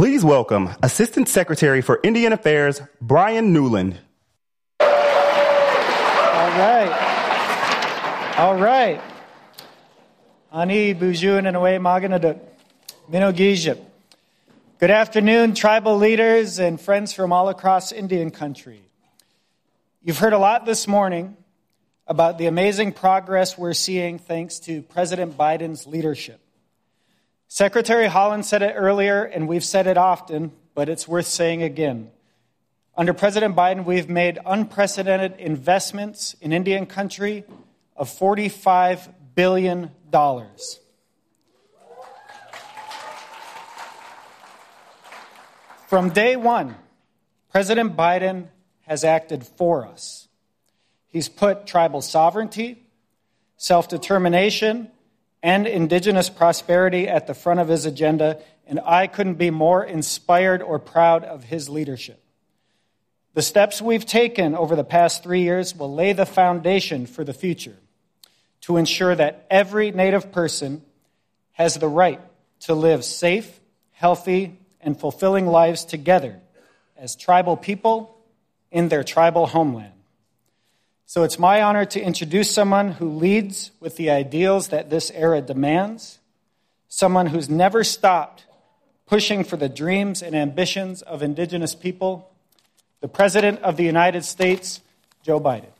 Please welcome Assistant Secretary for Indian Affairs, Bryan Newland. All right. All right. Ani bujun and away maganadut. Minogijip. Good afternoon, tribal leaders and friends from all across Indian country. You've heard a lot this morning about the amazing progress we're seeing thanks to President Biden's leadership. Secretary Haaland said it earlier, and we've said it often, but it's worth saying again. Under President Biden, we've made unprecedented investments in Indian country of $45 billion. From day one, President Biden has acted for us. He's put tribal sovereignty, self determination, and indigenous prosperity at the front of his agenda, and I couldn't be more inspired or proud of his leadership. The steps we've taken over the past three years will lay the foundation for the future to ensure that every Native person has the right to live safe, healthy, and fulfilling lives together as tribal people in their tribal homeland. So it's my honor to introduce someone who leads with the ideals that this era demands, someone who's never stopped pushing for the dreams and ambitions of Indigenous people, the President of the United States, Joe Biden.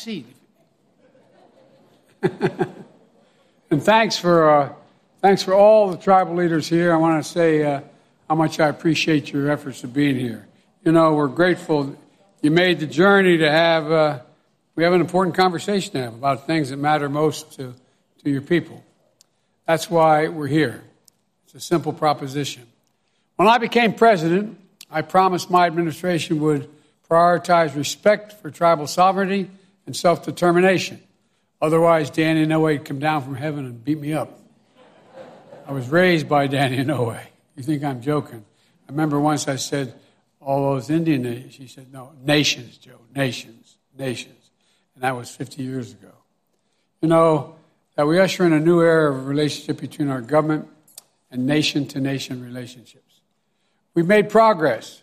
Seat. and thanks for uh, thanks for all the tribal leaders here. I want to say uh, how much I appreciate your efforts of being here. You know, we're grateful you made the journey to have. Uh, we have an important conversation to have about things that matter most to, to your people. That's why we're here. It's a simple proposition. When I became president, I promised my administration would prioritize respect for tribal sovereignty and self determination. Otherwise, Danny Inouye would come down from heaven and beat me up. I was raised by Danny Inouye. You think I'm joking? I remember once I said, all those Indian nations. She said, no, nations, Joe, nations, nations. And that was 50 years ago. You know, that we usher in a new era of relationship between our government and nation to nation relationships. We've made progress.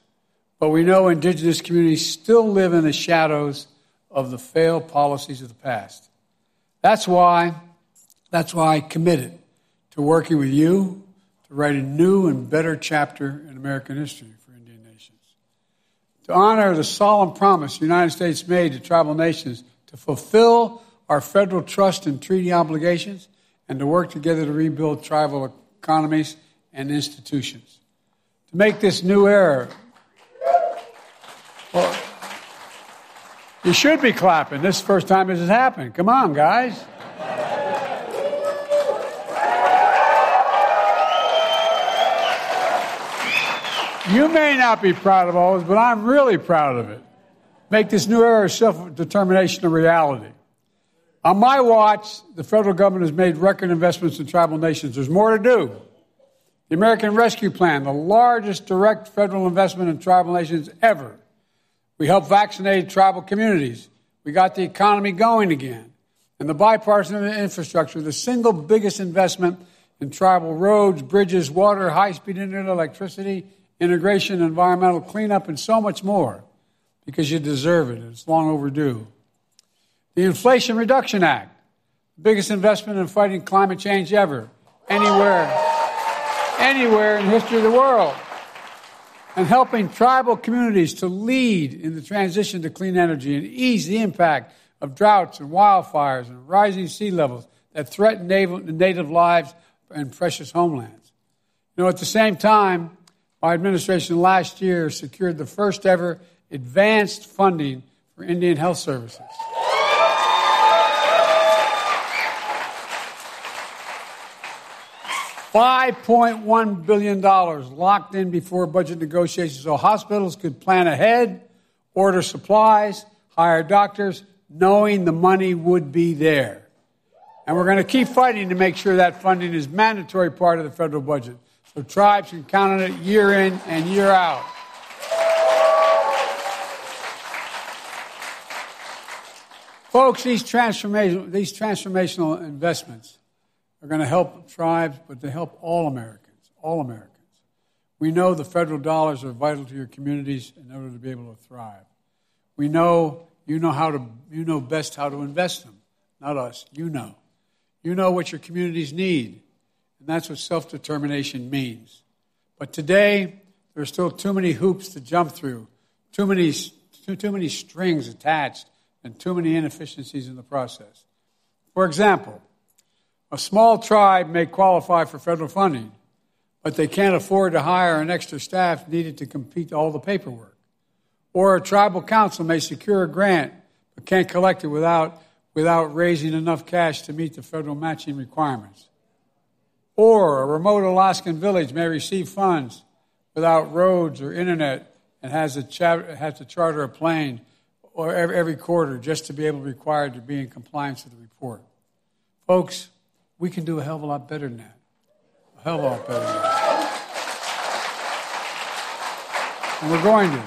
But we know indigenous communities still live in the shadows of the failed policies of the past. That's why, that's why I committed to working with you to write a new and better chapter in American history for Indian nations. To honor the solemn promise the United States made to tribal nations to fulfill our federal trust and treaty obligations and to work together to rebuild tribal economies and institutions. To make this new era well, you should be clapping. This is the first time this has happened. Come on, guys. You may not be proud of all this, but I'm really proud of it. Make this new era of self determination a reality. On my watch, the federal government has made record investments in tribal nations. There's more to do. The American Rescue Plan, the largest direct federal investment in tribal nations ever, we helped vaccinate tribal communities. We got the economy going again. And the bipartisan infrastructure, the single biggest investment in tribal roads, bridges, water, high speed internet, electricity, integration, environmental cleanup, and so much more because you deserve it. It's long overdue. The Inflation Reduction Act, the biggest investment in fighting climate change ever, anywhere, anywhere in the history of the world and helping tribal communities to lead in the transition to clean energy and ease the impact of droughts and wildfires and rising sea levels that threaten native lives and precious homelands. You know, at the same time, my administration last year secured the first ever advanced funding for Indian health services. $5.1 billion locked in before budget negotiations so hospitals could plan ahead, order supplies, hire doctors, knowing the money would be there. And we're going to keep fighting to make sure that funding is mandatory part of the federal budget. So tribes can count on it year in and year out. Folks, these, transformation, these transformational investments are going to help tribes, but they help all Americans, all Americans. We know the federal dollars are vital to your communities in order to be able to thrive. We know you know how to you know best how to invest them, not us. You know. You know what your communities need. And that's what self-determination means. But today, there are still too many hoops to jump through, too many, too, too many strings attached, and too many inefficiencies in the process. For example, a small tribe may qualify for federal funding, but they can't afford to hire an extra staff needed to complete all the paperwork. Or a tribal council may secure a grant but can't collect it without, without raising enough cash to meet the federal matching requirements. Or a remote Alaskan village may receive funds without roads or internet and has to, cha- has to charter a plane or every, quarter just to be able to required to be in compliance with the report. Folks, we can do a hell of a lot better than that. A hell of a lot better than that. And we're going to.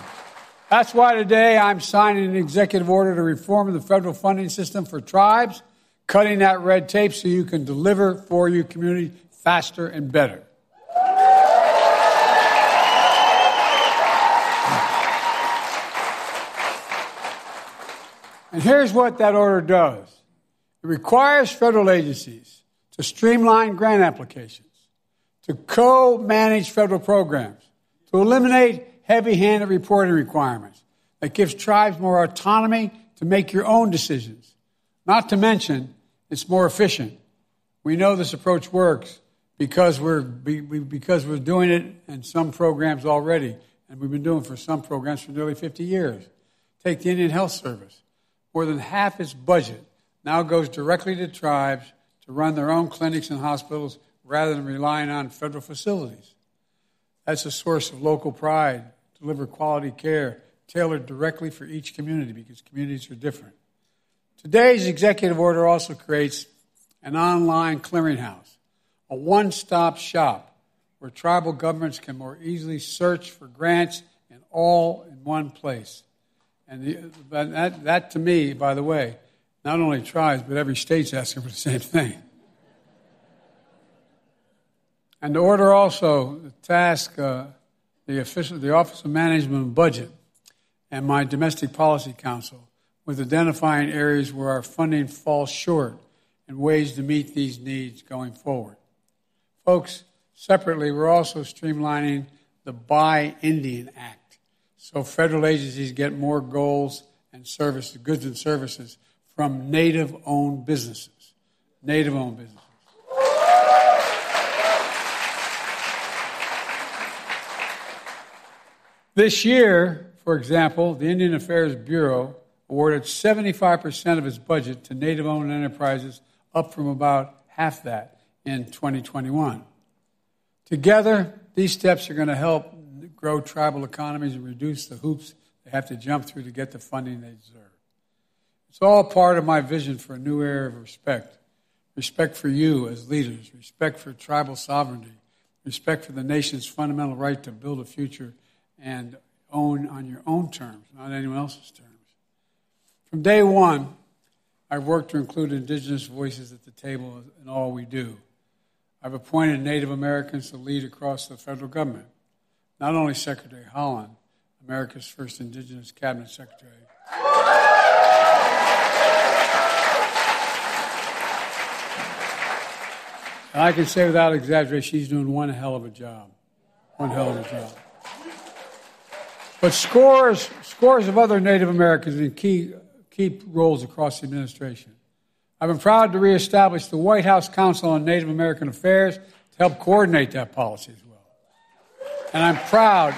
That's why today I'm signing an executive order to reform the federal funding system for tribes, cutting that red tape so you can deliver for your community faster and better. And here's what that order does it requires federal agencies to streamline grant applications, to co manage federal programs, to eliminate heavy handed reporting requirements, that gives tribes more autonomy to make your own decisions. Not to mention, it's more efficient. We know this approach works because we're, because we're doing it in some programs already, and we've been doing it for some programs for nearly 50 years. Take the Indian Health Service. More than half its budget now goes directly to tribes run their own clinics and hospitals rather than relying on federal facilities. That's a source of local pride, deliver quality care tailored directly for each community because communities are different. Today's executive order also creates an online clearinghouse a one stop shop where tribal governments can more easily search for grants and all in one place. And the, that, that, to me, by the way, not only tribes, but every state's asking for the same thing. And the order also the task uh, the, official, the Office of Management and Budget and my Domestic Policy Council with identifying areas where our funding falls short and ways to meet these needs going forward. Folks, separately, we're also streamlining the Buy Indian Act so federal agencies get more goals and services, goods and services from native owned businesses. Native owned businesses. This year, for example, the Indian Affairs Bureau awarded 75% of its budget to native owned enterprises, up from about half that in 2021. Together, these steps are going to help grow tribal economies and reduce the hoops they have to jump through to get the funding they deserve. It's all part of my vision for a new era of respect respect for you as leaders, respect for tribal sovereignty, respect for the nation's fundamental right to build a future and own on your own terms, not anyone else's terms. From day one, I've worked to include indigenous voices at the table in all we do. I've appointed Native Americans to lead across the federal government. Not only Secretary Haaland, America's first indigenous cabinet secretary. And I can say without exaggeration, she's doing one hell of a job. One hell of a job. But scores, scores of other Native Americans in key, key roles across the administration. I've been proud to reestablish the White House Council on Native American Affairs to help coordinate that policy as well. And I'm proud,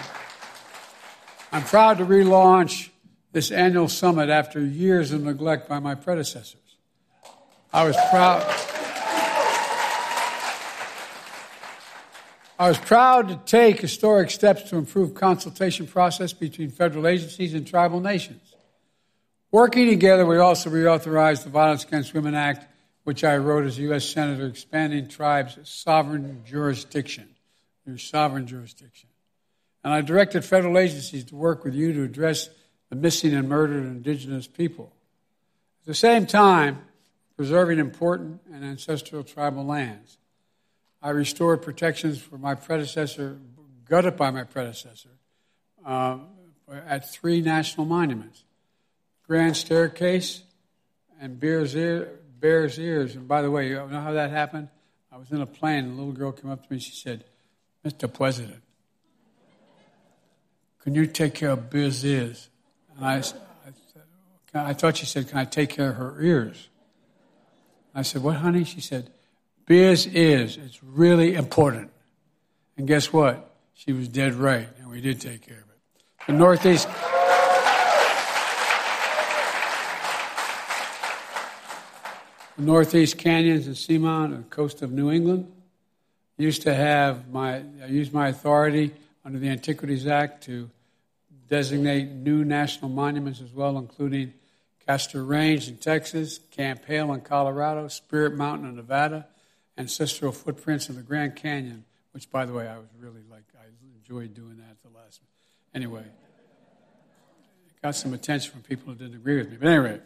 I'm proud to relaunch this annual summit after years of neglect by my predecessors. I was proud. I was proud to take historic steps to improve consultation process between federal agencies and tribal nations. Working together, we also reauthorized the Violence Against Women Act which I wrote as a U.S. Senator, expanding tribes' sovereign jurisdiction, their sovereign jurisdiction. And I directed federal agencies to work with you to address the missing and murdered indigenous people. At the same time, preserving important and ancestral tribal lands. I restored protections for my predecessor, gutted by my predecessor, uh, at three national monuments Grand Staircase and Bears, Ear, Bears Ears. And by the way, you know how that happened? I was in a plane, and a little girl came up to me. She said, Mr. President, can you take care of Bears Ears? And I, I, said, I thought she said, Can I take care of her ears? I said, What, honey? She said, Bears is. It's really important. And guess what? She was dead right, and we did take care of it. The Northeast. The Northeast Canyons and Seamount, the coast of New England, used to have my, I used my authority under the Antiquities Act to designate new national monuments as well, including Castner Range in Texas, Camp Hale in Colorado, Spirit Mountain in Nevada, ancestral footprints in the Grand Canyon, which, by the way, I was really like, I enjoyed doing that at the last. Anyway, got some attention from people who didn't agree with me. But anyway,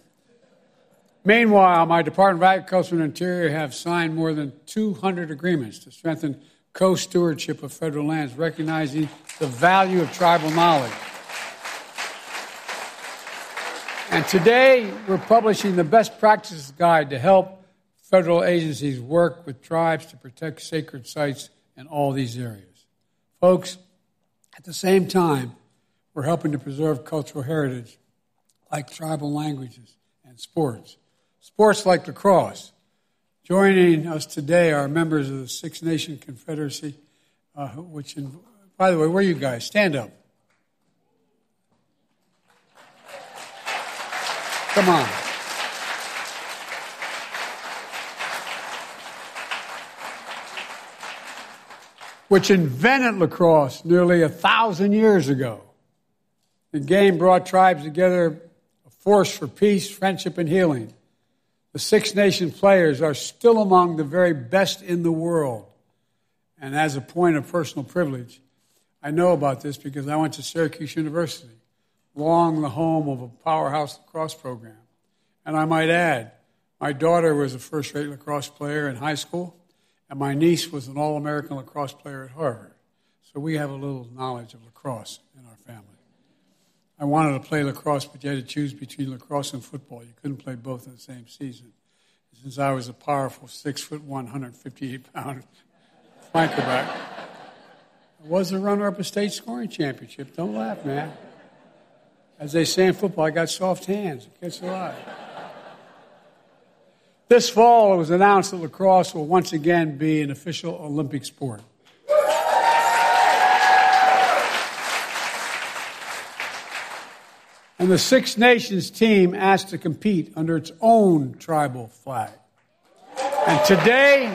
meanwhile, my Department of Agriculture and Interior have signed more than 200 agreements to strengthen co-stewardship of federal lands, recognizing the value of tribal knowledge. And today, we're publishing the best practices guide to help federal agencies work with tribes to protect sacred sites in all these areas. Folks, at the same time, we're helping to preserve cultural heritage like tribal languages and sports. Sports like lacrosse. Joining us today are members of the Six Nation Confederacy, uh, which, by the way, where are you guys? Stand up. Come on. Which invented lacrosse nearly a thousand years ago. The game brought tribes together, a force for peace, friendship, and healing. The Six Nation players are still among the very best in the world. And as a point of personal privilege, I know about this because I went to Syracuse University long the home of a powerhouse lacrosse program. And I might add, my daughter was a first rate lacrosse player in high school, and my niece was an All American lacrosse player at Harvard. So we have a little knowledge of lacrosse in our family. I wanted to play lacrosse, but you had to choose between lacrosse and football. You couldn't play both in the same season. Since I was a powerful six foot one, 158 pound flankerback, I was a runner up a state scoring championship. Don't laugh, man. As they say in football, I got soft hands. It gets a lot. This fall, it was announced that lacrosse will once again be an official Olympic sport. And the Six Nations team asked to compete under its own tribal flag. And today,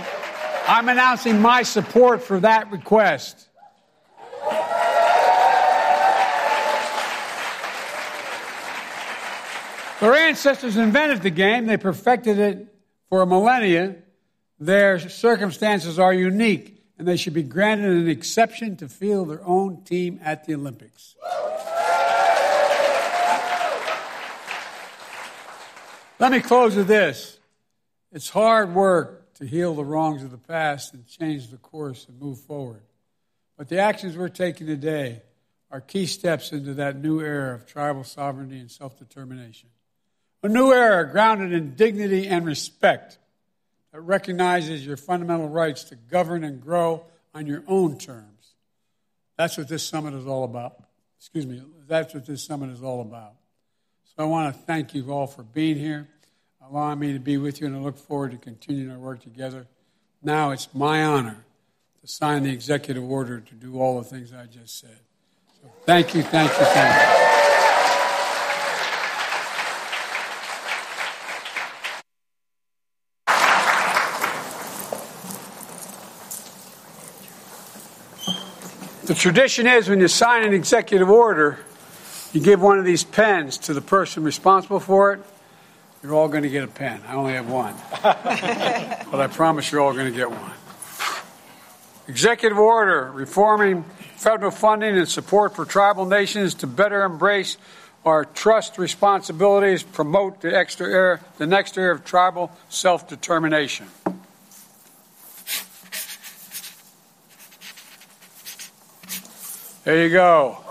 I'm announcing my support for that request. Their ancestors invented the game, they perfected it for a millennia. Their circumstances are unique, and they should be granted an exception to field their own team at the Olympics. Let me close with this. It's hard work to heal the wrongs of the past and change the course and move forward. But the actions we're taking today are key steps into that new era of tribal sovereignty and self determination. A new era grounded in dignity and respect that recognizes your fundamental rights to govern and grow on your own terms. That's what this summit is all about. Excuse me, that's what this summit is all about. So I want to thank you all for being here, allowing me to be with you, and I look forward to continuing our work together. Now it's my honor to sign the executive order to do all the things I just said. So thank you, thank you, thank you. The tradition is when you sign an executive order, you give one of these pens to the person responsible for it. You're all going to get a pen. I only have one. but I promise you're all going to get one. Executive order reforming federal funding and support for tribal nations to better embrace our trust responsibilities, promote the, extra era, the next era of tribal self determination. There you go.